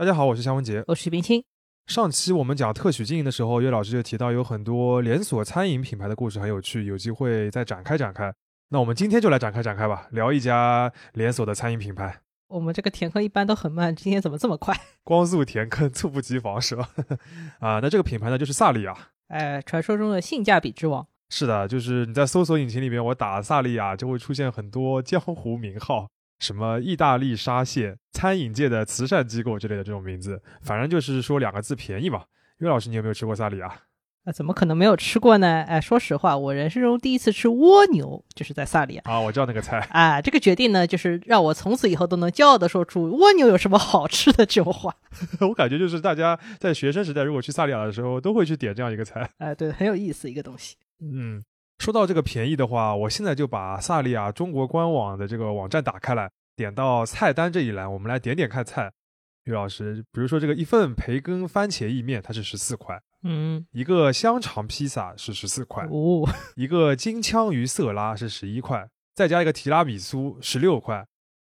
大家好，我是夏文杰。我是冰清。上期我们讲特许经营的时候，岳老师就提到有很多连锁餐饮品牌的故事很有趣，有机会再展开展开。那我们今天就来展开展开吧，聊一家连锁的餐饮品牌。我们这个填坑一般都很慢，今天怎么这么快？光速填坑，猝不及防是吧？啊，那这个品牌呢，就是萨莉亚。哎，传说中的性价比之王。是的，就是你在搜索引擎里面，我打萨莉亚就会出现很多江湖名号。什么意大利沙县餐饮界的慈善机构之类的这种名字，反正就是说两个字便宜嘛。岳老师，你有没有吃过萨莉亚？那，怎么可能没有吃过呢？哎，说实话，我人生中第一次吃蜗牛就是在萨莉亚。啊，我知道那个菜。啊，这个决定呢，就是让我从此以后都能骄傲的说出蜗牛有什么好吃的这种话。我感觉就是大家在学生时代如果去萨莉亚的时候，都会去点这样一个菜。哎，对，很有意思一个东西。嗯。说到这个便宜的话，我现在就把萨利亚中国官网的这个网站打开来，点到菜单这一栏，我们来点点看菜。于老师，比如说这个一份培根番茄意面，它是十四块，嗯，一个香肠披萨是十四块，哦，一个金枪鱼色拉是十一块，再加一个提拉米苏十六块。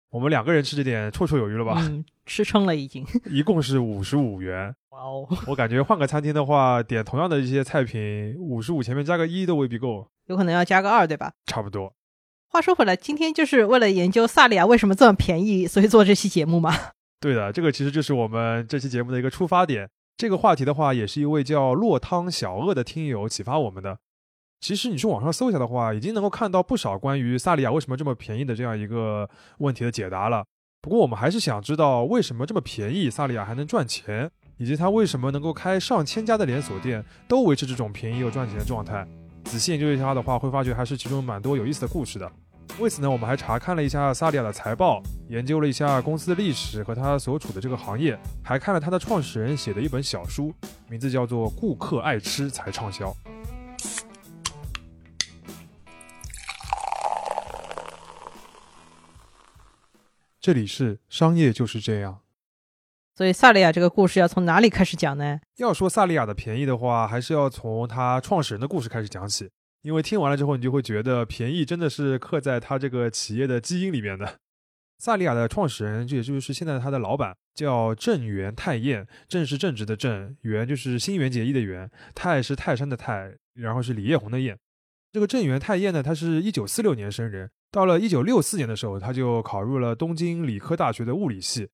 我们两个人吃这点绰绰有余了吧？嗯，吃撑了已经。一共是五十五元。哇哦！我感觉换个餐厅的话，点同样的一些菜品，五十五前面加个一都未必够，有可能要加个二，对吧？差不多。话说回来，今天就是为了研究萨利亚为什么这么便宜，所以做这期节目吗？对的，这个其实就是我们这期节目的一个出发点。这个话题的话，也是一位叫落汤小鳄的听友启发我们的。其实你去网上搜一下的话，已经能够看到不少关于萨利亚为什么这么便宜的这样一个问题的解答了。不过我们还是想知道为什么这么便宜，萨利亚还能赚钱，以及它为什么能够开上千家的连锁店都维持这种便宜又赚钱的状态。仔细研究一下的话，会发觉还是其中蛮多有意思的故事的。为此呢，我们还查看了一下萨利亚的财报，研究了一下公司的历史和它所处的这个行业，还看了它的创始人写的一本小书，名字叫做《顾客爱吃才畅销》。这里是商业就是这样，所以萨利亚这个故事要从哪里开始讲呢？要说萨利亚的便宜的话，还是要从他创始人的故事开始讲起。因为听完了之后，你就会觉得便宜真的是刻在他这个企业的基因里面的。萨利亚的创始人，这也就是现在他的老板，叫郑元泰彦。郑是正直的郑，元就是新元结义的元，泰是泰山的泰，然后是李彦宏的彦。这个郑元泰彦呢，他是一九四六年生人。到了一九六四年的时候，他就考入了东京理科大学的物理系。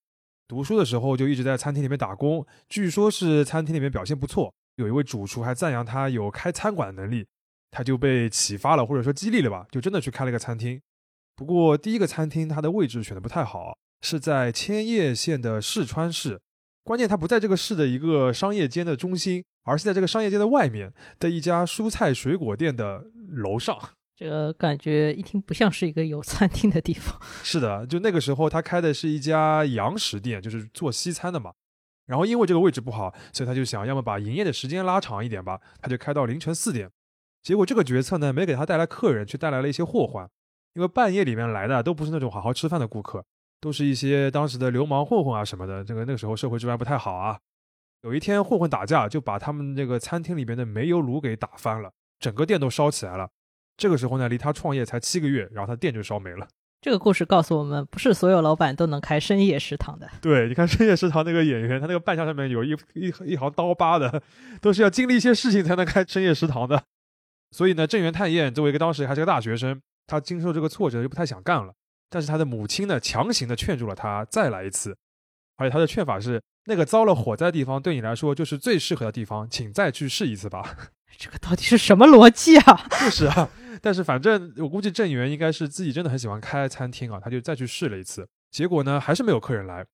读书的时候就一直在餐厅里面打工，据说是餐厅里面表现不错，有一位主厨还赞扬他有开餐馆的能力，他就被启发了或者说激励了吧，就真的去开了个餐厅。不过第一个餐厅它的位置选的不太好，是在千叶县的市川市，关键它不在这个市的一个商业街的中心，而是在这个商业街的外面的一家蔬菜水果店的楼上。这个感觉一听不像是一个有餐厅的地方。是的，就那个时候他开的是一家洋食店，就是做西餐的嘛。然后因为这个位置不好，所以他就想要么把营业的时间拉长一点吧，他就开到凌晨四点。结果这个决策呢，没给他带来客人，却带来了一些祸患。因为半夜里面来的都不是那种好好吃饭的顾客，都是一些当时的流氓混混啊什么的。这个那个时候社会治安不太好啊。有一天混混打架，就把他们这个餐厅里面的煤油炉给打翻了，整个店都烧起来了。这个时候呢，离他创业才七个月，然后他店就烧没了。这个故事告诉我们，不是所有老板都能开深夜食堂的。对，你看深夜食堂那个演员，他那个扮相上面有一一一行刀疤的，都是要经历一些事情才能开深夜食堂的。所以呢，郑元泰彦作为一个当时还是个大学生，他经受这个挫折就不太想干了。但是他的母亲呢，强行的劝住了他再来一次，而且他的劝法是：那个遭了火灾的地方对你来说就是最适合的地方，请再去试一次吧。这个到底是什么逻辑啊？就是啊。但是反正我估计郑源应该是自己真的很喜欢开餐厅啊，他就再去试了一次，结果呢还是没有客人来，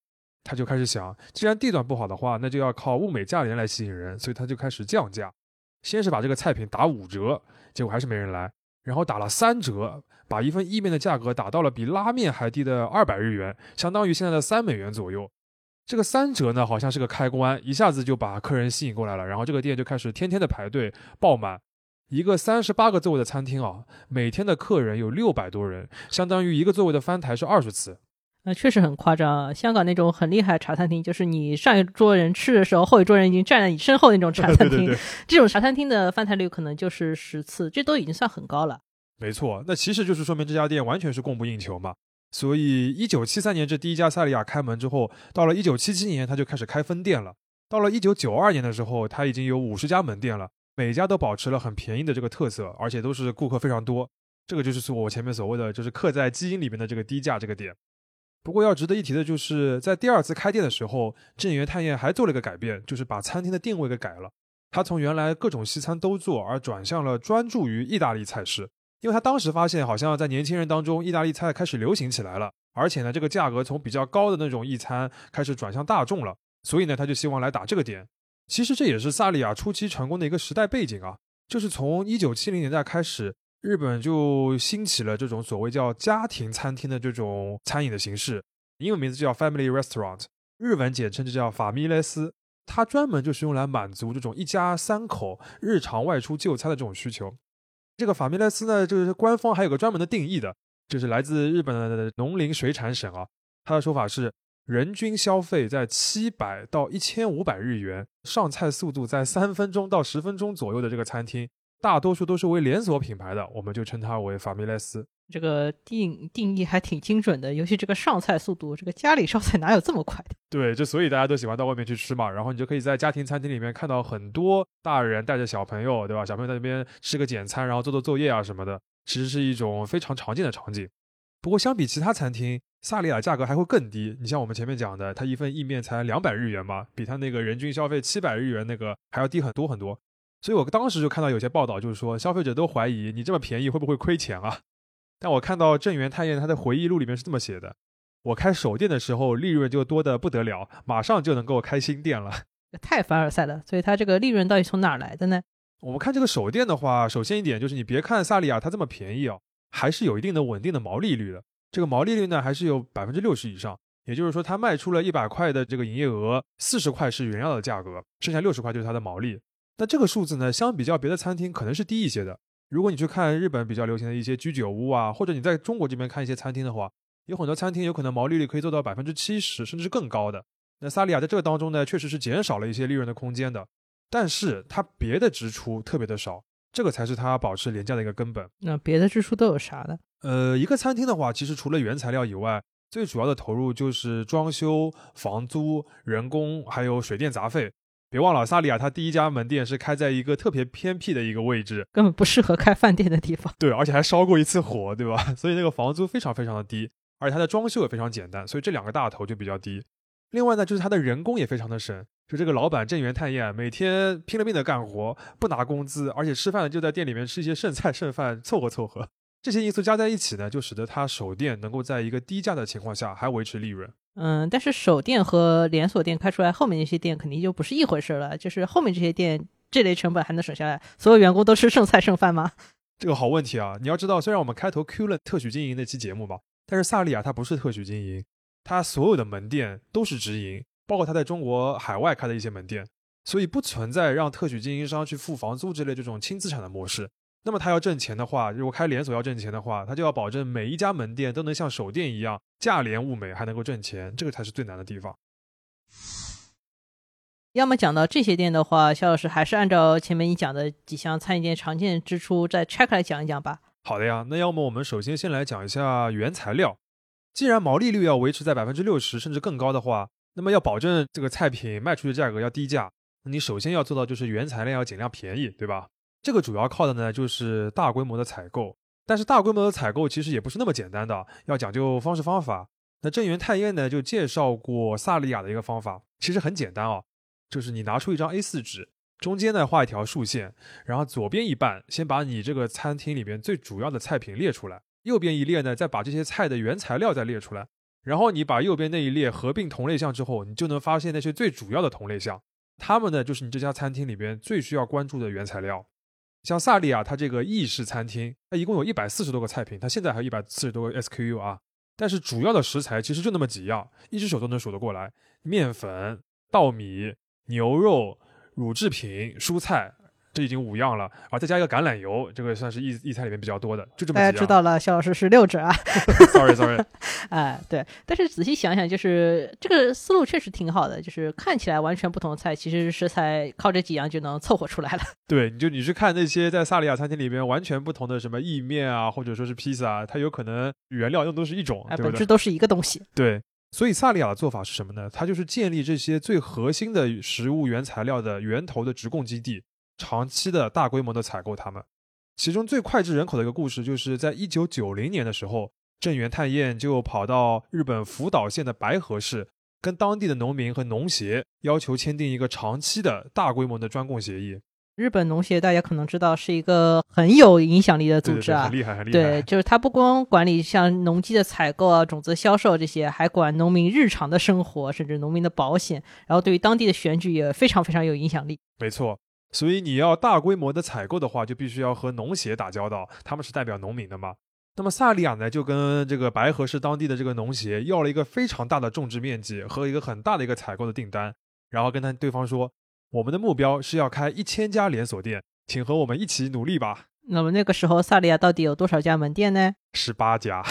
他就开始想，既然地段不好的话，那就要靠物美价廉来吸引人，所以他就开始降价，先是把这个菜品打五折，结果还是没人来，然后打了三折，把一份意面的价格打到了比拉面还低的二百日元，相当于现在的三美元左右。这个三折呢好像是个开关，一下子就把客人吸引过来了，然后这个店就开始天天的排队爆满。一个三十八个座位的餐厅啊，每天的客人有六百多人，相当于一个座位的翻台是二十次。那确实很夸张。香港那种很厉害茶餐厅，就是你上一桌人吃的时候，后一桌人已经站在你身后那种茶 餐厅。这种茶餐厅的翻台率可能就是十次，这都已经算很高了。没错，那其实就是说明这家店完全是供不应求嘛。所以一九七三年这第一家萨利亚开门之后，到了一九七七年他就开始开分店了。到了一九九二年的时候，他已经有五十家门店了，每家都保持了很便宜的这个特色，而且都是顾客非常多。这个就是我前面所谓的，就是刻在基因里面的这个低价这个点。不过要值得一提的就是，在第二次开店的时候，正源太彦还做了一个改变，就是把餐厅的定位给改了。他从原来各种西餐都做，而转向了专注于意大利菜式。因为他当时发现，好像在年轻人当中，意大利菜开始流行起来了，而且呢，这个价格从比较高的那种意餐开始转向大众了。所以呢，他就希望来打这个点。其实这也是萨利亚初期成功的一个时代背景啊，就是从一九七零年代开始。日本就兴起了这种所谓叫家庭餐厅的这种餐饮的形式，英文名字叫 Family Restaurant，日文简称就叫法米莱斯。它专门就是用来满足这种一家三口日常外出就餐的这种需求。这个法米莱斯呢，就是官方还有个专门的定义的，就是来自日本的农林水产省啊，他的说法是人均消费在七百到一千五百日元，上菜速度在三分钟到十分钟左右的这个餐厅。大多数都是为连锁品牌的，我们就称它为法米莱斯。这个定定义还挺精准的，尤其这个上菜速度，这个家里烧菜哪有这么快的？对，就所以大家都喜欢到外面去吃嘛。然后你就可以在家庭餐厅里面看到很多大人带着小朋友，对吧？小朋友在那边吃个简餐，然后做做作业啊什么的，其实是一种非常常见的场景。不过相比其他餐厅，萨利亚价格还会更低。你像我们前面讲的，它一份意面才两百日元嘛，比它那个人均消费七百日元那个还要低很多很多。所以我当时就看到有些报道，就是说消费者都怀疑你这么便宜会不会亏钱啊？但我看到郑源太彦他的回忆录里面是这么写的：我开首店的时候利润就多得不得了，马上就能够开新店了，太凡尔赛了。所以他这个利润到底从哪儿来的呢？我们看这个首店的话，首先一点就是你别看萨利亚它这么便宜哦，还是有一定的稳定的毛利率的。这个毛利率呢还是有百分之六十以上，也就是说它卖出了一百块的这个营业额，四十块是原料的价格，剩下六十块就是它的毛利。那这个数字呢，相比较别的餐厅可能是低一些的。如果你去看日本比较流行的一些居酒屋啊，或者你在中国这边看一些餐厅的话，有很多餐厅有可能毛利率可以做到百分之七十，甚至是更高的。那萨利亚在这个当中呢，确实是减少了一些利润的空间的，但是它别的支出特别的少，这个才是它保持廉价的一个根本。那别的支出都有啥呢？呃，一个餐厅的话，其实除了原材料以外，最主要的投入就是装修、房租、人工，还有水电杂费。别忘了，萨利亚他第一家门店是开在一个特别偏僻的一个位置，根本不适合开饭店的地方。对，而且还烧过一次火，对吧？所以那个房租非常非常的低，而且它的装修也非常简单，所以这两个大头就比较低。另外呢，就是他的人工也非常的省，就这个老板郑源太彦每天拼了命的干活，不拿工资，而且吃饭就在店里面吃一些剩菜剩饭凑合凑合。这些因素加在一起呢，就使得他手店能够在一个低价的情况下还维持利润。嗯，但是首店和连锁店开出来，后面那些店肯定就不是一回事了。就是后面这些店，这类成本还能省下来？所有员工都吃剩菜剩饭吗？这个好问题啊！你要知道，虽然我们开头 Q 了特许经营那期节目吧，但是萨利亚它不是特许经营，它所有的门店都是直营，包括它在中国海外开的一些门店，所以不存在让特许经营商去付房租之类这种轻资产的模式。那么他要挣钱的话，如果开连锁要挣钱的话，他就要保证每一家门店都能像手店一样价廉物美，还能够挣钱，这个才是最难的地方。要么讲到这些店的话，肖老师还是按照前面你讲的几项餐饮店常见支出再拆开来讲一讲吧。好的呀，那要么我们首先先来讲一下原材料。既然毛利率要维持在百分之六十甚至更高的话，那么要保证这个菜品卖出去的价格要低价，那你首先要做到就是原材料要尽量便宜，对吧？这个主要靠的呢，就是大规模的采购，但是大规模的采购其实也不是那么简单的，要讲究方式方法。那正源太彦呢就介绍过萨利亚的一个方法，其实很简单哦，就是你拿出一张 A4 纸，中间呢画一条竖线，然后左边一半先把你这个餐厅里边最主要的菜品列出来，右边一列呢再把这些菜的原材料再列出来，然后你把右边那一列合并同类项之后，你就能发现那些最主要的同类项，它们呢就是你这家餐厅里边最需要关注的原材料。像萨利亚，它这个意式餐厅，它一共有一百四十多个菜品，它现在还有一百四十多个 SKU 啊。但是主要的食材其实就那么几样，一只手都能数得过来：面粉、稻米、牛肉、乳制品、蔬菜，这已经五样了，啊再加一个橄榄油，这个算是意意菜里面比较多的，就这么大家知道了，肖老师是六折啊。Sorry Sorry，哎，对，但是仔细想想，就是这个思路确实挺好的，就是看起来完全不同的菜，其实食材靠这几样就能凑合出来了。对，你就你去看那些在萨利亚餐厅里边完全不同的什么意面啊，或者说是披萨，它有可能原料用都是一种，本质都是一个东西。对。所以萨利亚的做法是什么呢？它就是建立这些最核心的食物原材料的源头的直供基地，长期的大规模的采购它们。其中最脍炙人口的一个故事，就是在一九九零年的时候，郑源太彦就跑到日本福岛县的白河市，跟当地的农民和农协要求签订一个长期的大规模的专供协议。日本农协大家可能知道是一个很有影响力的组织啊，很厉害，很厉害。对，就是他不光管理像农机的采购啊、种子销售这些，还管农民日常的生活，甚至农民的保险。然后对于当地的选举也非常非常有影响力。没错，所以你要大规模的采购的话，就必须要和农协打交道，他们是代表农民的嘛。那么萨利亚呢，就跟这个白河市当地的这个农协要了一个非常大的种植面积和一个很大的一个采购的订单，然后跟他对方说。我们的目标是要开一千家连锁店，请和我们一起努力吧。那么那个时候，萨利亚到底有多少家门店呢？十八家。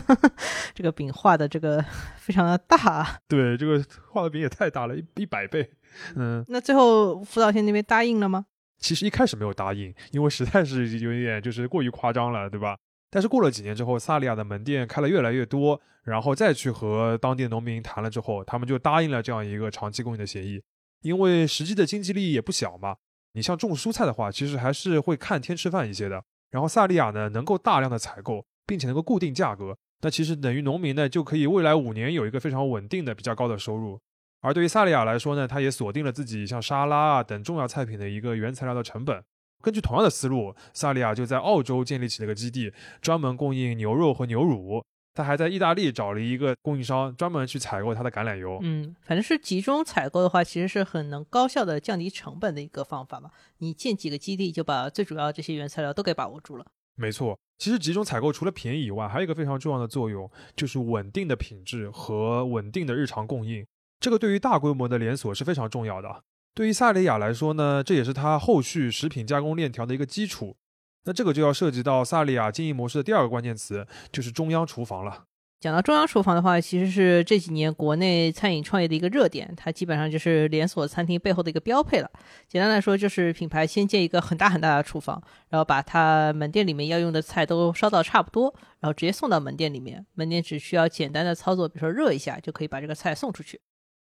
这个饼画的这个 非常的大。对，这个画的饼也太大了，一一百倍。嗯。那最后辅导线那边答应了吗？其实一开始没有答应，因为实在是有一点就是过于夸张了，对吧？但是过了几年之后，萨利亚的门店开了越来越多，然后再去和当地的农民谈了之后，他们就答应了这样一个长期供应的协议。因为实际的经济利益也不小嘛，你像种蔬菜的话，其实还是会看天吃饭一些的。然后萨利亚呢，能够大量的采购，并且能够固定价格，那其实等于农民呢就可以未来五年有一个非常稳定的、比较高的收入。而对于萨利亚来说呢，他也锁定了自己像沙拉啊等重要菜品的一个原材料的成本。根据同样的思路，萨利亚就在澳洲建立起了个基地，专门供应牛肉和牛乳。他还在意大利找了一个供应商，专门去采购他的橄榄油。嗯，反正是集中采购的话，其实是很能高效的降低成本的一个方法嘛。你建几个基地，就把最主要这些原材料都给把握住了。没错，其实集中采购除了便宜以外，还有一个非常重要的作用，就是稳定的品质和稳定的日常供应。这个对于大规模的连锁是非常重要的。对于萨莉亚来说呢，这也是它后续食品加工链条的一个基础。那这个就要涉及到萨利亚经营模式的第二个关键词，就是中央厨房了。讲到中央厨房的话，其实是这几年国内餐饮创业的一个热点，它基本上就是连锁餐厅背后的一个标配了。简单来说，就是品牌先建一个很大很大的厨房，然后把它门店里面要用的菜都烧到差不多，然后直接送到门店里面，门店只需要简单的操作，比如说热一下，就可以把这个菜送出去。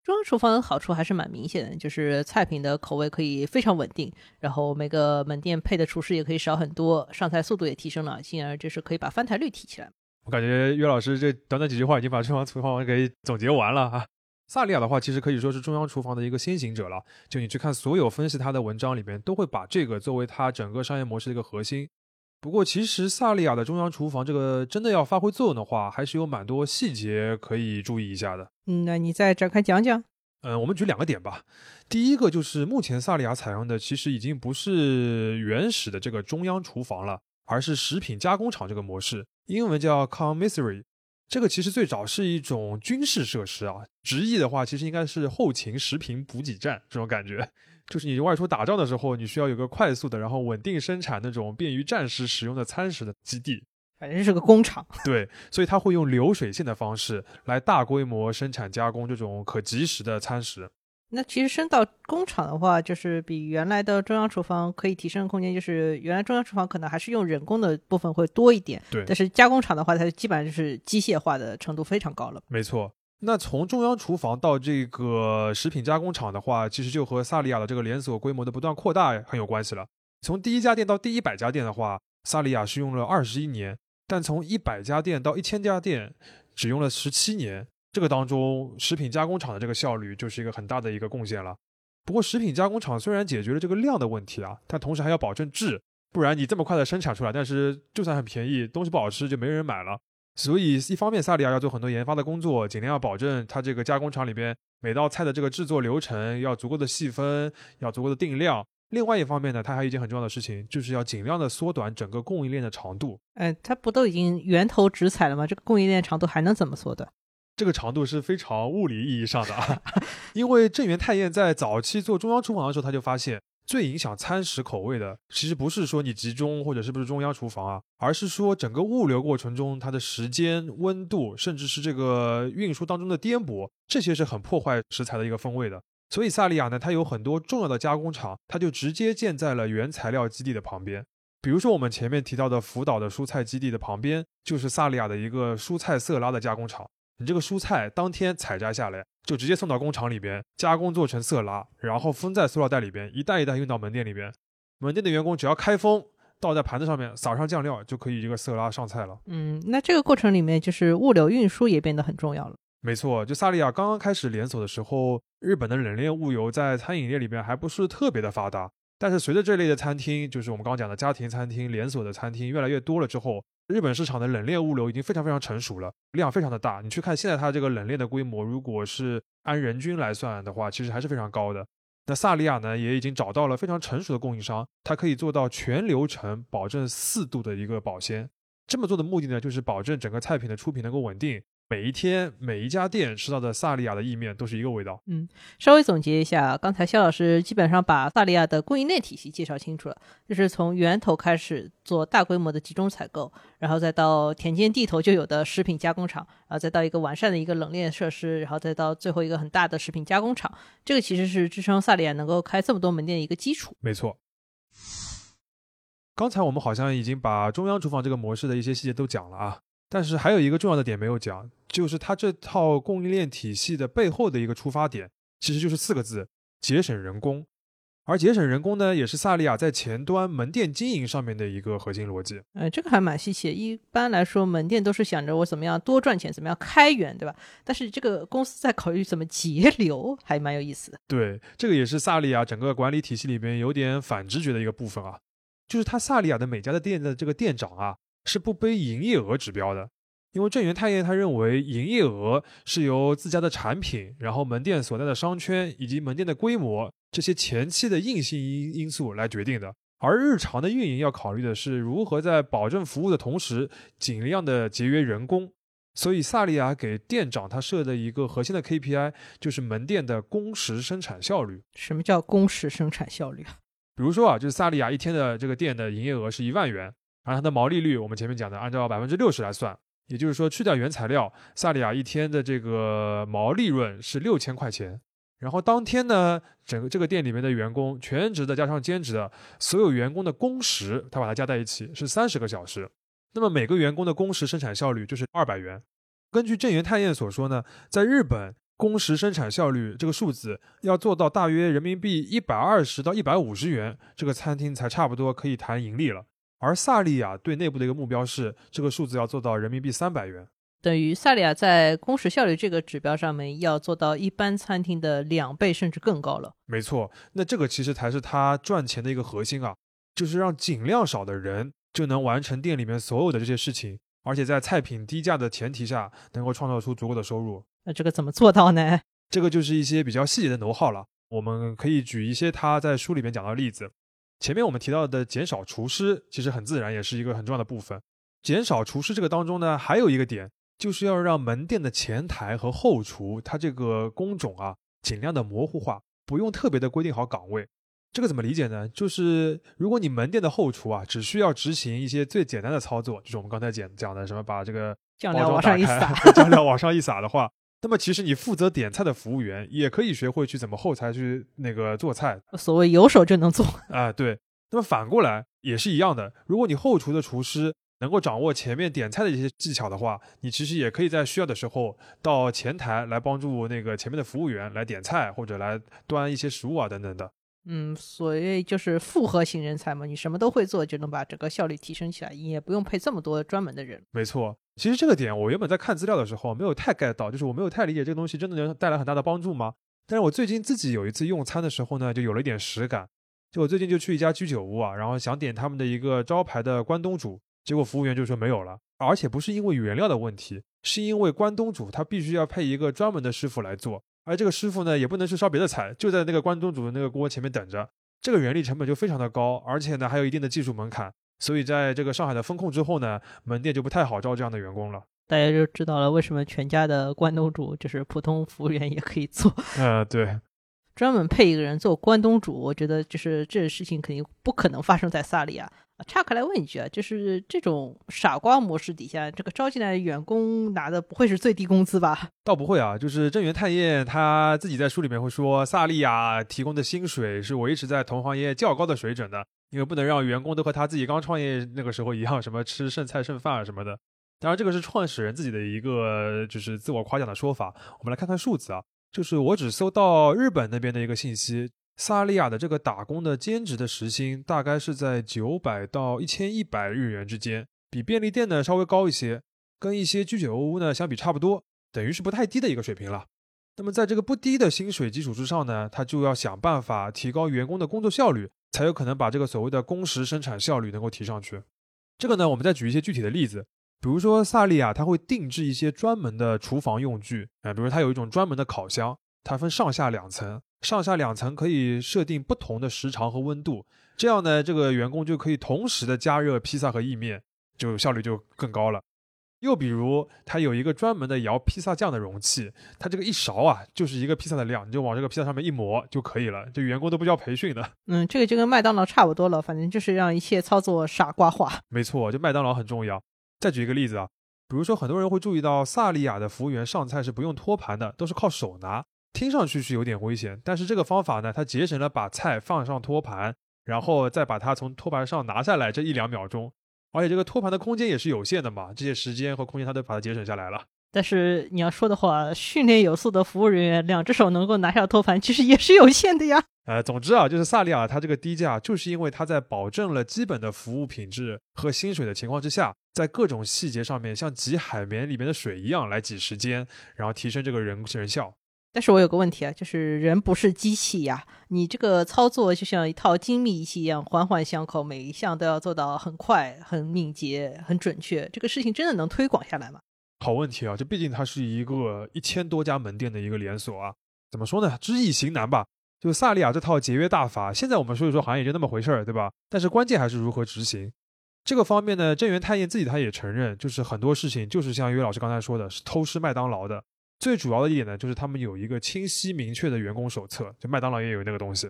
中央厨房的好处还是蛮明显的，就是菜品的口味可以非常稳定，然后每个门店配的厨师也可以少很多，上菜速度也提升了，进而就是可以把翻台率提起来。我感觉岳老师这短短几句话已经把中央厨房给总结完了啊。萨利亚的话其实可以说是中央厨房的一个先行者了，就你去看所有分析他的文章里面，都会把这个作为他整个商业模式的一个核心。不过，其实萨利亚的中央厨房这个真的要发挥作用的话，还是有蛮多细节可以注意一下的。嗯，那你再展开讲讲。嗯，我们举两个点吧。第一个就是目前萨利亚采用的其实已经不是原始的这个中央厨房了，而是食品加工厂这个模式，英文叫 commissary。这个其实最早是一种军事设施啊，直译的话其实应该是后勤食品补给站这种感觉。就是你外出打仗的时候，你需要有个快速的，然后稳定生产那种便于战时使用的餐食的基地，反正是个工厂。对，所以它会用流水线的方式来大规模生产加工这种可及时的餐食。那其实升到工厂的话，就是比原来的中央厨房可以提升的空间，就是原来中央厨房可能还是用人工的部分会多一点。对，但是加工厂的话，它基本上就是机械化的程度非常高了。没错。那从中央厨房到这个食品加工厂的话，其实就和萨利亚的这个连锁规模的不断扩大很有关系了。从第一家店到第一百家店的话，萨利亚是用了二十一年，但从一百家店到一千家店，只用了十七年。这个当中，食品加工厂的这个效率就是一个很大的一个贡献了。不过，食品加工厂虽然解决了这个量的问题啊，但同时还要保证质，不然你这么快的生产出来，但是就算很便宜，东西不好吃就没人买了。所以，一方面，萨利亚要做很多研发的工作，尽量要保证它这个加工厂里边每道菜的这个制作流程要足够的细分，要足够的定量。另外一方面呢，它还有一件很重要的事情，就是要尽量的缩短整个供应链的长度。哎，它不都已经源头直采了吗？这个供应链长度还能怎么缩短？这个长度是非常物理意义上的啊，因为正源太彦在早期做中央厨房的时候，他就发现最影响餐食口味的，其实不是说你集中或者是不是中央厨房啊，而是说整个物流过程中它的时间、温度，甚至是这个运输当中的颠簸，这些是很破坏食材的一个风味的。所以萨利亚呢，它有很多重要的加工厂，它就直接建在了原材料基地的旁边。比如说我们前面提到的福岛的蔬菜基地的旁边，就是萨利亚的一个蔬菜色拉的加工厂。你这个蔬菜当天采摘下来，就直接送到工厂里边加工做成色拉，然后封在塑料袋里边，一袋一袋运到门店里边。门店的员工只要开封，倒在盘子上面，撒上酱料，就可以一个色拉上菜了。嗯，那这个过程里面就是物流运输也变得很重要了。没错，就萨利亚刚刚开始连锁的时候，日本的冷链物流在餐饮业里边还不是特别的发达。但是随着这类的餐厅，就是我们刚刚讲的家庭餐厅、连锁的餐厅越来越多了之后，日本市场的冷链物流已经非常非常成熟了，量非常的大。你去看现在它这个冷链的规模，如果是按人均来算的话，其实还是非常高的。那萨利亚呢，也已经找到了非常成熟的供应商，它可以做到全流程保证四度的一个保鲜。这么做的目的呢，就是保证整个菜品的出品能够稳定。每一天每一家店吃到的萨利亚的意面都是一个味道。嗯，稍微总结一下，刚才肖老师基本上把萨利亚的供应链体系介绍清楚了，就是从源头开始做大规模的集中采购，然后再到田间地头就有的食品加工厂，然后再到一个完善的一个冷链设施，然后再到最后一个很大的食品加工厂。这个其实是支撑萨利亚能够开这么多门店的一个基础。没错。刚才我们好像已经把中央厨房这个模式的一些细节都讲了啊。但是还有一个重要的点没有讲，就是它这套供应链体系的背后的一个出发点，其实就是四个字：节省人工。而节省人工呢，也是萨利亚在前端门店经营上面的一个核心逻辑。呃，这个还蛮稀奇。一般来说，门店都是想着我怎么样多赚钱，怎么样开源，对吧？但是这个公司在考虑怎么节流，还蛮有意思的。对，这个也是萨利亚整个管理体系里边有点反直觉的一个部分啊，就是他萨利亚的每家的店的这个店长啊。是不背营业额指标的，因为正源太业他认为营业额是由自家的产品、然后门店所在的商圈以及门店的规模这些前期的硬性因因素来决定的，而日常的运营要考虑的是如何在保证服务的同时尽量的节约人工。所以萨利亚给店长他设的一个核心的 KPI 就是门店的工时生产效率。什么叫工时生产效率？比如说啊，就是萨利亚一天的这个店的营业额是一万元。而它的毛利率，我们前面讲的，按照百分之六十来算，也就是说去掉原材料，萨利亚一天的这个毛利润是六千块钱。然后当天呢，整个这个店里面的员工，全职的加上兼职的，所有员工的工时，他把它加在一起是三十个小时。那么每个员工的工时生产效率就是二百元。根据正源太彦所说呢，在日本工时生产效率这个数字要做到大约人民币一百二十到一百五十元，这个餐厅才差不多可以谈盈利了。而萨利亚对内部的一个目标是，这个数字要做到人民币三百元，等于萨利亚在工时效率这个指标上面要做到一般餐厅的两倍甚至更高了。没错，那这个其实才是他赚钱的一个核心啊，就是让尽量少的人就能完成店里面所有的这些事情，而且在菜品低价的前提下，能够创造出足够的收入。那这个怎么做到呢？这个就是一些比较细节的能耗了。我们可以举一些他在书里面讲到的例子。前面我们提到的减少厨师，其实很自然，也是一个很重要的部分。减少厨师这个当中呢，还有一个点，就是要让门店的前台和后厨，它这个工种啊，尽量的模糊化，不用特别的规定好岗位。这个怎么理解呢？就是如果你门店的后厨啊，只需要执行一些最简单的操作，就是我们刚才讲讲的什么，把这个酱料往上一撒，酱料往上一撒的话。那么其实你负责点菜的服务员也可以学会去怎么后台去那个做菜，所谓有手就能做啊，对。那么反过来也是一样的，如果你后厨的厨师能够掌握前面点菜的一些技巧的话，你其实也可以在需要的时候到前台来帮助那个前面的服务员来点菜或者来端一些食物啊等等的。嗯，所以就是复合型人才嘛，你什么都会做，就能把整个效率提升起来，也不用配这么多专门的人。没错。其实这个点，我原本在看资料的时候没有太 get 到，就是我没有太理解这个东西真的能带来很大的帮助吗？但是我最近自己有一次用餐的时候呢，就有了一点实感。就我最近就去一家居酒屋啊，然后想点他们的一个招牌的关东煮，结果服务员就说没有了，而且不是因为原料的问题，是因为关东煮它必须要配一个专门的师傅来做，而这个师傅呢也不能去烧别的菜，就在那个关东煮的那个锅前面等着，这个人力成本就非常的高，而且呢还有一定的技术门槛。所以在这个上海的风控之后呢，门店就不太好招这样的员工了。大家就知道了为什么全家的关东煮就是普通服务员也可以做。呃，对。专门配一个人做关东煮，我觉得就是这事情肯定不可能发生在萨利亚。岔开来问一句啊，就是这种傻瓜模式底下，这个招进来的员工拿的不会是最低工资吧？倒不会啊，就是正源探彦他自己在书里面会说，萨利亚提供的薪水是维持在同行业较高的水准的，因为不能让员工都和他自己刚创业那个时候一样，什么吃剩菜剩饭啊什么的。当然，这个是创始人自己的一个就是自我夸奖的说法。我们来看看数字啊，就是我只搜到日本那边的一个信息。萨利亚的这个打工的兼职的时薪大概是在九百到一千一百日元之间，比便利店呢稍微高一些，跟一些居酒屋呢相比差不多，等于是不太低的一个水平了。那么在这个不低的薪水基础之上呢，他就要想办法提高员工的工作效率，才有可能把这个所谓的工时生产效率能够提上去。这个呢，我们再举一些具体的例子，比如说萨利亚他会定制一些专门的厨房用具啊，比如他有一种专门的烤箱，它分上下两层。上下两层可以设定不同的时长和温度，这样呢，这个员工就可以同时的加热披萨和意面，就效率就更高了。又比如，它有一个专门的摇披萨酱的容器，它这个一勺啊，就是一个披萨的量，你就往这个披萨上面一抹就可以了。这员工都不需要培训的。嗯，这个就跟麦当劳差不多了，反正就是让一切操作傻瓜化。没错，就麦当劳很重要。再举一个例子啊，比如说很多人会注意到萨利亚的服务员上菜是不用托盘的，都是靠手拿。听上去是有点危险，但是这个方法呢，它节省了把菜放上托盘，然后再把它从托盘上拿下来这一两秒钟，而且这个托盘的空间也是有限的嘛，这些时间和空间它都把它节省下来了。但是你要说的话，训练有素的服务人员两只手能够拿下托盘，其实也是有限的呀。呃，总之啊，就是萨利亚它这个低价，就是因为它在保证了基本的服务品质和薪水的情况之下，在各种细节上面像挤海绵里面的水一样来挤时间，然后提升这个人人效。但是我有个问题啊，就是人不是机器呀，你这个操作就像一套精密仪器一样，环环相扣，每一项都要做到很快、很敏捷、很准确，这个事情真的能推广下来吗？好问题啊，这毕竟它是一个一千多家门店的一个连锁啊，怎么说呢？知易行难吧。就萨利亚这套节约大法，现在我们说一说好像也就那么回事儿，对吧？但是关键还是如何执行。这个方面呢，正源太彦自己他也承认，就是很多事情就是像约老师刚才说的，是偷师麦当劳的。最主要的一点呢，就是他们有一个清晰明确的员工手册，就麦当劳也有那个东西。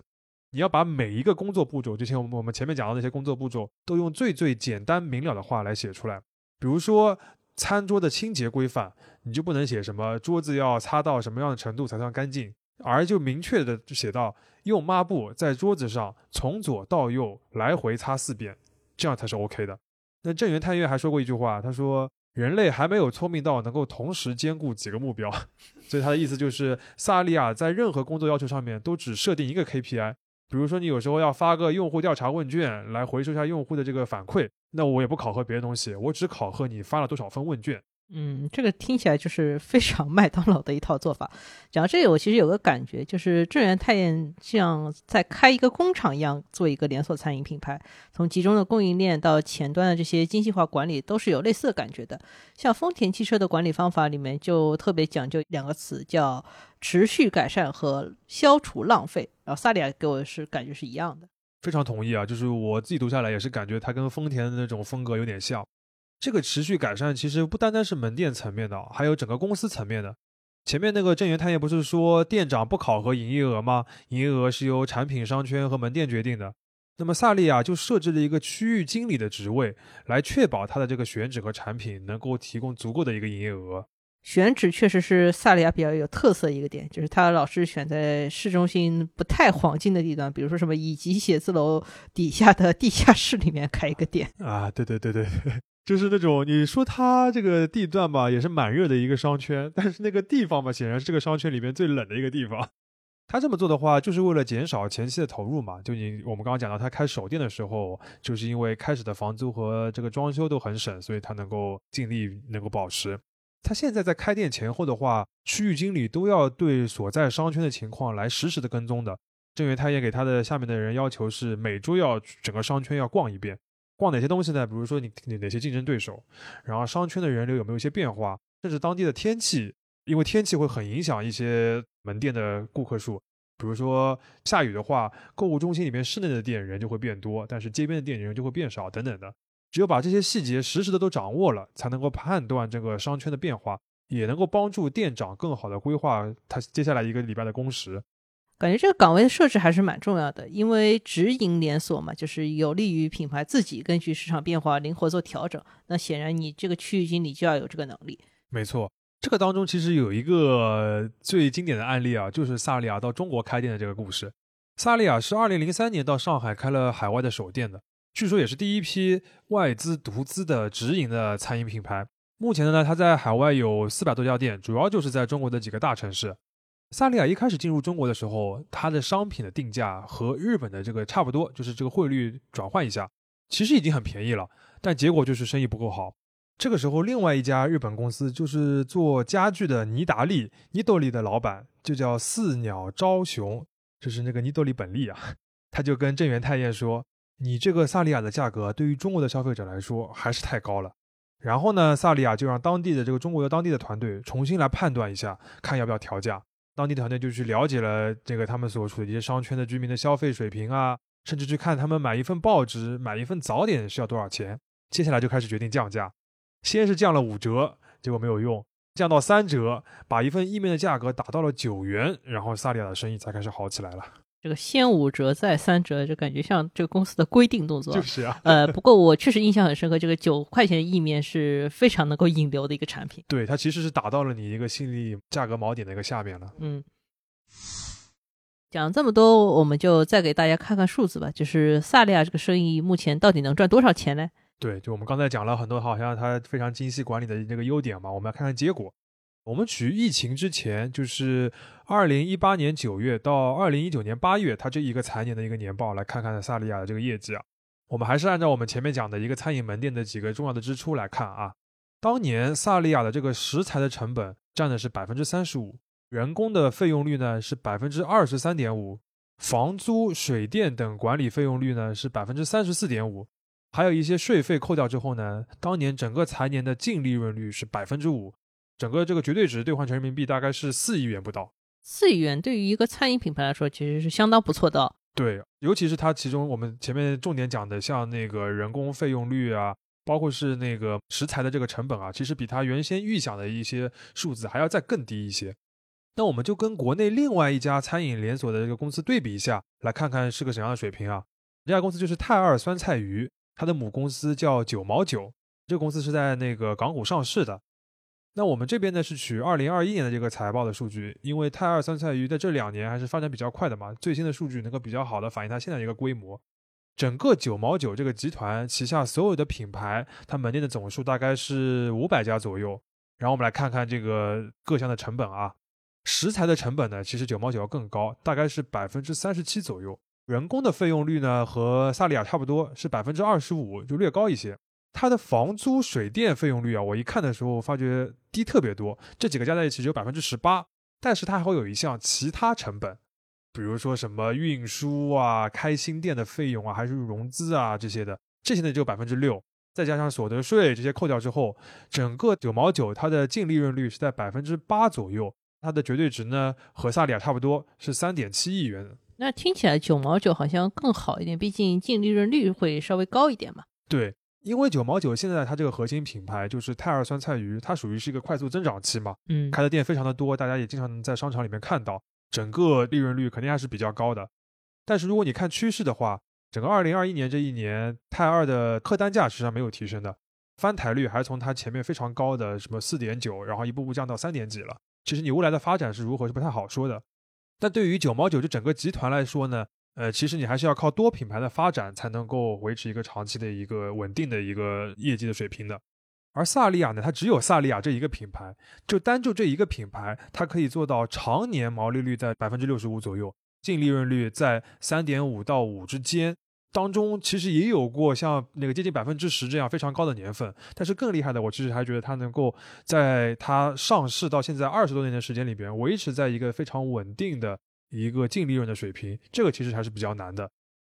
你要把每一个工作步骤，就像我们我们前面讲到那些工作步骤，都用最最简单明了的话来写出来。比如说餐桌的清洁规范，你就不能写什么桌子要擦到什么样的程度才算干净，而就明确的写到用抹布在桌子上从左到右来回擦四遍，这样才是 OK 的。那正源太岳还说过一句话，他说。人类还没有聪明到能够同时兼顾几个目标，所以他的意思就是，萨利亚在任何工作要求上面都只设定一个 KPI。比如说，你有时候要发个用户调查问卷来回收一下用户的这个反馈，那我也不考核别的东西，我只考核你发了多少份问卷。嗯，这个听起来就是非常麦当劳的一套做法。讲到这里，我其实有个感觉，就是正源太彦像在开一个工厂一样，做一个连锁餐饮品牌，从集中的供应链到前端的这些精细化管理，都是有类似的感觉的。像丰田汽车的管理方法里面就特别讲究两个词，叫持续改善和消除浪费。然后萨利亚给我是感觉是一样的，非常同意啊，就是我自己读下来也是感觉它跟丰田的那种风格有点像。这个持续改善其实不单单是门店层面的，还有整个公司层面的。前面那个正源太业不是说店长不考核营业额吗？营业额是由产品商圈和门店决定的。那么萨利亚就设置了一个区域经理的职位，来确保他的这个选址和产品能够提供足够的一个营业额。选址确实是萨利亚比较有特色一个点，就是他老是选在市中心不太黄金的地段，比如说什么以及写字楼底下的地下室里面开一个店啊。对对对对。就是那种你说它这个地段吧，也是蛮热的一个商圈，但是那个地方吧，显然是这个商圈里面最冷的一个地方。他这么做的话，就是为了减少前期的投入嘛。就你我们刚刚讲到，他开首店的时候，就是因为开始的房租和这个装修都很省，所以他能够尽力能够保持。他现在在开店前后的话，区域经理都要对所在商圈的情况来实时的跟踪的。正源他也给他的下面的人要求是每周要整个商圈要逛一遍。逛哪些东西呢？比如说你你哪些竞争对手，然后商圈的人流有没有一些变化，甚至当地的天气，因为天气会很影响一些门店的顾客数。比如说下雨的话，购物中心里面室内的店人就会变多，但是街边的店人就会变少等等的。只有把这些细节实时的都掌握了，才能够判断这个商圈的变化，也能够帮助店长更好的规划他接下来一个礼拜的工时。感觉这个岗位的设置还是蛮重要的，因为直营连锁嘛，就是有利于品牌自己根据市场变化灵活做调整。那显然你这个区域经理就要有这个能力。没错，这个当中其实有一个最经典的案例啊，就是萨利亚到中国开店的这个故事。萨利亚是二零零三年到上海开了海外的首店的，据说也是第一批外资独资的直营的餐饮品牌。目前的呢，它在海外有四百多家店，主要就是在中国的几个大城市。萨利亚一开始进入中国的时候，它的商品的定价和日本的这个差不多，就是这个汇率转换一下，其实已经很便宜了。但结果就是生意不够好。这个时候，另外一家日本公司就是做家具的尼达利尼多利的老板，就叫四鸟昭雄，就是那个尼多利本利啊，他就跟正源太彦说：“你这个萨利亚的价格对于中国的消费者来说还是太高了。”然后呢，萨利亚就让当地的这个中国的当地的团队重新来判断一下，看要不要调价。当地团队就去了解了这个他们所处的一些商圈的居民的消费水平啊，甚至去看他们买一份报纸、买一份早点需要多少钱。接下来就开始决定降价，先是降了五折，结果没有用，降到三折，把一份意面的价格打到了九元，然后萨利亚的生意才开始好起来了。这个先五折再三折，就感觉像这个公司的规定动作。就是啊，呃，不过我确实印象很深刻，这个九块钱意面是非常能够引流的一个产品。对，它其实是打到了你一个心理价格锚点的一个下面了。嗯，讲这么多，我们就再给大家看看数字吧。就是萨利亚这个生意目前到底能赚多少钱呢？对，就我们刚才讲了很多，好像它非常精细管理的那个优点嘛，我们来看看结果。我们取疫情之前，就是二零一八年九月到二零一九年八月，它这一个财年的一个年报，来看看萨利亚的这个业绩啊。我们还是按照我们前面讲的一个餐饮门店的几个重要的支出来看啊。当年萨利亚的这个食材的成本占的是百分之三十五，人工的费用率呢是百分之二十三点五，房租、水电等管理费用率呢是百分之三十四点五，还有一些税费扣掉之后呢，当年整个财年的净利润率是百分之五。整个这个绝对值兑换成人民币大概是四亿元不到，四亿元对于一个餐饮品牌来说其实是相当不错的。对，尤其是它其中我们前面重点讲的，像那个人工费用率啊，包括是那个食材的这个成本啊，其实比它原先预想的一些数字还要再更低一些。那我们就跟国内另外一家餐饮连锁的这个公司对比一下，来看看是个什么样的水平啊？这家公司就是泰二酸菜鱼，它的母公司叫九毛九，这个公司是在那个港股上市的。那我们这边呢是取二零二一年的这个财报的数据，因为泰二酸菜鱼在这两年还是发展比较快的嘛，最新的数据能够比较好的反映它现在一个规模。整个九毛九这个集团旗下所有的品牌，它门店的总数大概是五百家左右。然后我们来看看这个各项的成本啊，食材的成本呢，其实九毛九要更高，大概是百分之三十七左右。人工的费用率呢和萨利亚差不多，是百分之二十五，就略高一些。它的房租、水电费用率啊，我一看的时候发觉低特别多，这几个加在一起只有百分之十八。但是它还会有一项其他成本，比如说什么运输啊、开新店的费用啊，还是融资啊这些的，这些呢只有百分之六。再加上所得税这些扣掉之后，整个九毛九它的净利润率是在百分之八左右。它的绝对值呢和萨利亚差不多，是三点七亿元。那听起来九毛九好像更好一点，毕竟净利润率会稍微高一点嘛。对。因为九毛九现在它这个核心品牌就是泰二酸菜鱼，它属于是一个快速增长期嘛，嗯，开的店非常的多，大家也经常能在商场里面看到，整个利润率肯定还是比较高的。但是如果你看趋势的话，整个二零二一年这一年，泰二的客单价实际上没有提升的，翻台率还是从它前面非常高的什么四点九，然后一步步降到三点几了。其实你未来的发展是如何是不太好说的。但对于九毛九这整个集团来说呢？呃，其实你还是要靠多品牌的发展才能够维持一个长期的一个稳定的一个业绩的水平的。而萨利亚呢，它只有萨利亚这一个品牌，就单就这一个品牌，它可以做到常年毛利率在百分之六十五左右，净利润率在三点五到五之间。当中其实也有过像那个接近百分之十这样非常高的年份，但是更厉害的，我其实还觉得它能够在它上市到现在二十多年的时间里边，维持在一个非常稳定的。一个净利润的水平，这个其实还是比较难的。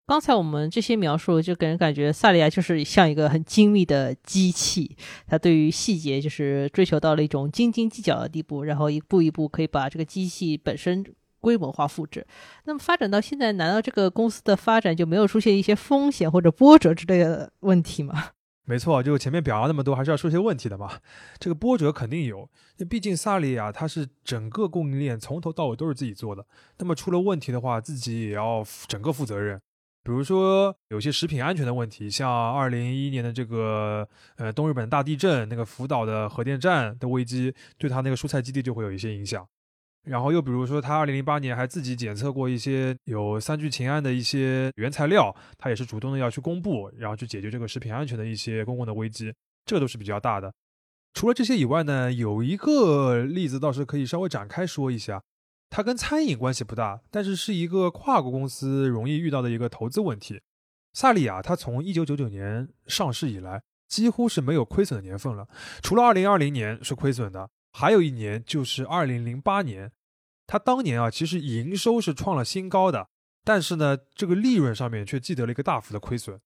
刚才我们这些描述，就给人感觉萨利亚就是像一个很精密的机器，它对于细节就是追求到了一种斤斤计较的地步，然后一步一步可以把这个机器本身规模化复制。那么发展到现在，难道这个公司的发展就没有出现一些风险或者波折之类的问题吗？没错，就前面表扬那么多，还是要说些问题的嘛。这个波折肯定有，那毕竟萨利亚它是整个供应链从头到尾都是自己做的，那么出了问题的话，自己也要整个负责任。比如说有些食品安全的问题，像二零一一年的这个呃东日本大地震，那个福岛的核电站的危机，对他那个蔬菜基地就会有一些影响。然后又比如说，他二零零八年还自己检测过一些有三聚氰胺的一些原材料，他也是主动的要去公布，然后去解决这个食品安全的一些公共的危机，这个都是比较大的。除了这些以外呢，有一个例子倒是可以稍微展开说一下，它跟餐饮关系不大，但是是一个跨国公司容易遇到的一个投资问题。萨利亚它从一九九九年上市以来，几乎是没有亏损的年份了，除了二零二零年是亏损的。还有一年就是二零零八年，他当年啊，其实营收是创了新高的，但是呢，这个利润上面却记得了一个大幅的亏损。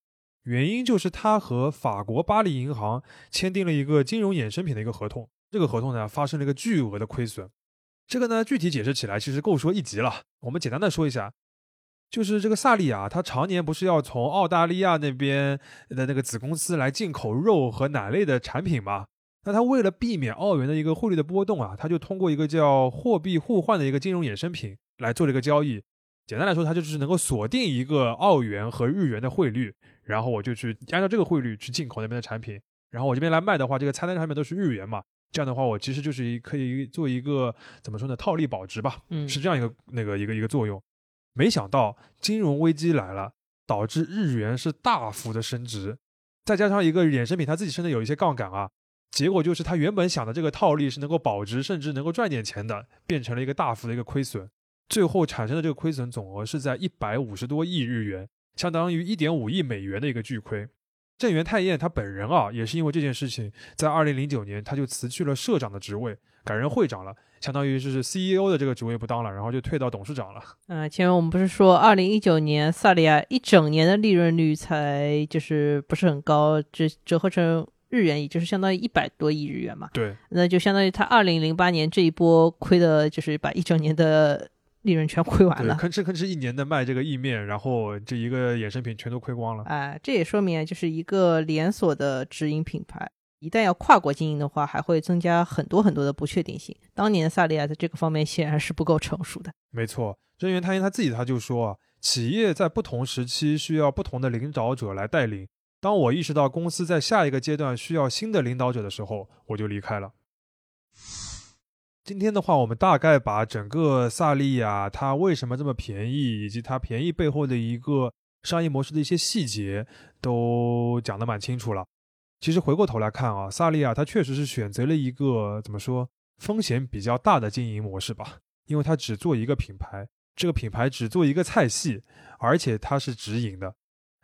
原因就是他和法国巴黎银行签订了一个金融衍生品的一个合同，这个合同呢发生了一个巨额的亏损。这个呢具体解释起来其实够说一集了，我们简单的说一下，就是这个萨利亚，他常年不是要从澳大利亚那边的那个子公司来进口肉和奶类的产品吗？那他为了避免澳元的一个汇率的波动啊，他就通过一个叫货币互换的一个金融衍生品来做了一个交易。简单来说，它就是能够锁定一个澳元和日元的汇率，然后我就去按照这个汇率去进口那边的产品，然后我这边来卖的话，这个菜单上面都是日元嘛，这样的话我其实就是可以做一个怎么说呢，套利保值吧，嗯，是这样一个那个一个一个作用。没想到金融危机来了，导致日元是大幅的升值，再加上一个衍生品它自己甚至有一些杠杆啊。结果就是他原本想的这个套利是能够保值，甚至能够赚点钱的，变成了一个大幅的一个亏损。最后产生的这个亏损总额是在一百五十多亿日元，相当于一点五亿美元的一个巨亏。正源太彦他本人啊，也是因为这件事情，在二零零九年他就辞去了社长的职位，改任会长了，相当于就是 CEO 的这个职位不当了，然后就退到董事长了。嗯，前面我们不是说二零一九年萨利亚一整年的利润率才就是不是很高，折折合成。日元也就是相当于一百多亿日元嘛，对，那就相当于他二零零八年这一波亏的，就是把一整年的利润全亏完了，吭哧吭哧一年的卖这个意面，然后这一个衍生品全都亏光了。哎，这也说明啊，就是一个连锁的直营品牌，一旦要跨国经营的话，还会增加很多很多的不确定性。当年萨利亚在这个方面显然是不够成熟的。没错，郑源他因他自己他就说啊，企业在不同时期需要不同的领导者来带领。当我意识到公司在下一个阶段需要新的领导者的时候，我就离开了。今天的话，我们大概把整个萨利亚它为什么这么便宜，以及它便宜背后的一个商业模式的一些细节都讲得蛮清楚了。其实回过头来看啊，萨利亚它确实是选择了一个怎么说风险比较大的经营模式吧，因为它只做一个品牌，这个品牌只做一个菜系，而且它是直营的。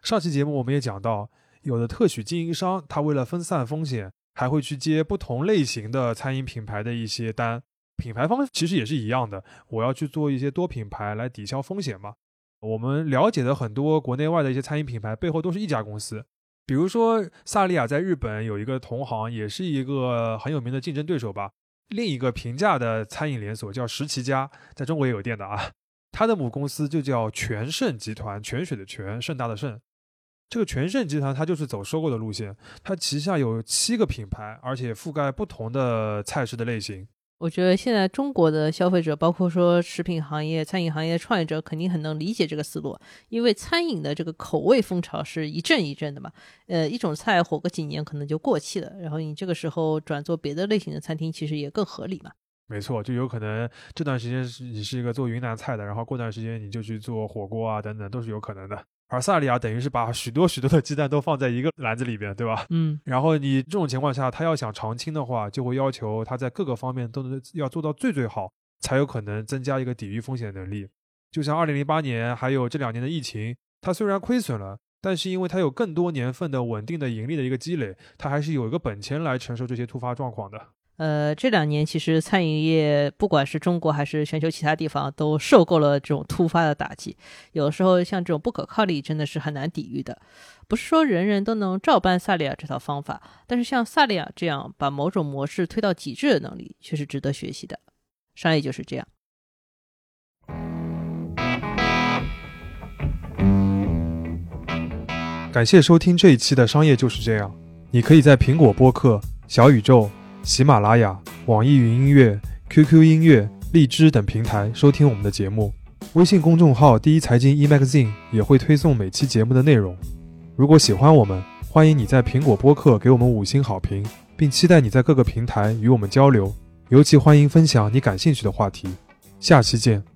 上期节目我们也讲到。有的特许经营商，他为了分散风险，还会去接不同类型的餐饮品牌的一些单。品牌方其实也是一样的，我要去做一些多品牌来抵消风险嘛。我们了解的很多国内外的一些餐饮品牌背后都是一家公司。比如说萨利亚在日本有一个同行，也是一个很有名的竞争对手吧。另一个平价的餐饮连锁叫十七家，在中国也有店的啊。它的母公司就叫全盛集团，泉水的泉，盛大的盛。这个全盛集团它就是走收购的路线，它旗下有七个品牌，而且覆盖不同的菜式的类型。我觉得现在中国的消费者，包括说食品行业、餐饮行业的创业者，肯定很能理解这个思路，因为餐饮的这个口味风潮是一阵一阵的嘛。呃，一种菜火个几年可能就过气了，然后你这个时候转做别的类型的餐厅，其实也更合理嘛。没错，就有可能这段时间是你是一个做云南菜的，然后过段时间你就去做火锅啊等等，都是有可能的。而萨利亚等于是把许多许多的鸡蛋都放在一个篮子里边，对吧？嗯。然后你这种情况下，他要想长青的话，就会要求他在各个方面都能要做到最最好，才有可能增加一个抵御风险的能力。就像二零零八年还有这两年的疫情，它虽然亏损了，但是因为它有更多年份的稳定的盈利的一个积累，它还是有一个本钱来承受这些突发状况的。呃，这两年其实餐饮业不管是中国还是全球其他地方，都受够了这种突发的打击。有时候像这种不可抗力真的是很难抵御的。不是说人人都能照搬萨利亚这套方法，但是像萨利亚这样把某种模式推到极致的能力，却是值得学习的。商业就是这样。感谢收听这一期的商业就是这样。你可以在苹果播客、小宇宙、喜马拉雅、网易云音乐、QQ 音乐、荔枝等平台收听我们的节目。微信公众号“第一财经 e-magazine” 也会推送每期节目的内容。如果喜欢我们，欢迎你在苹果播客给我们五星好评，并期待你在各个平台与我们交流。尤其欢迎分享你感兴趣的话题。下期见。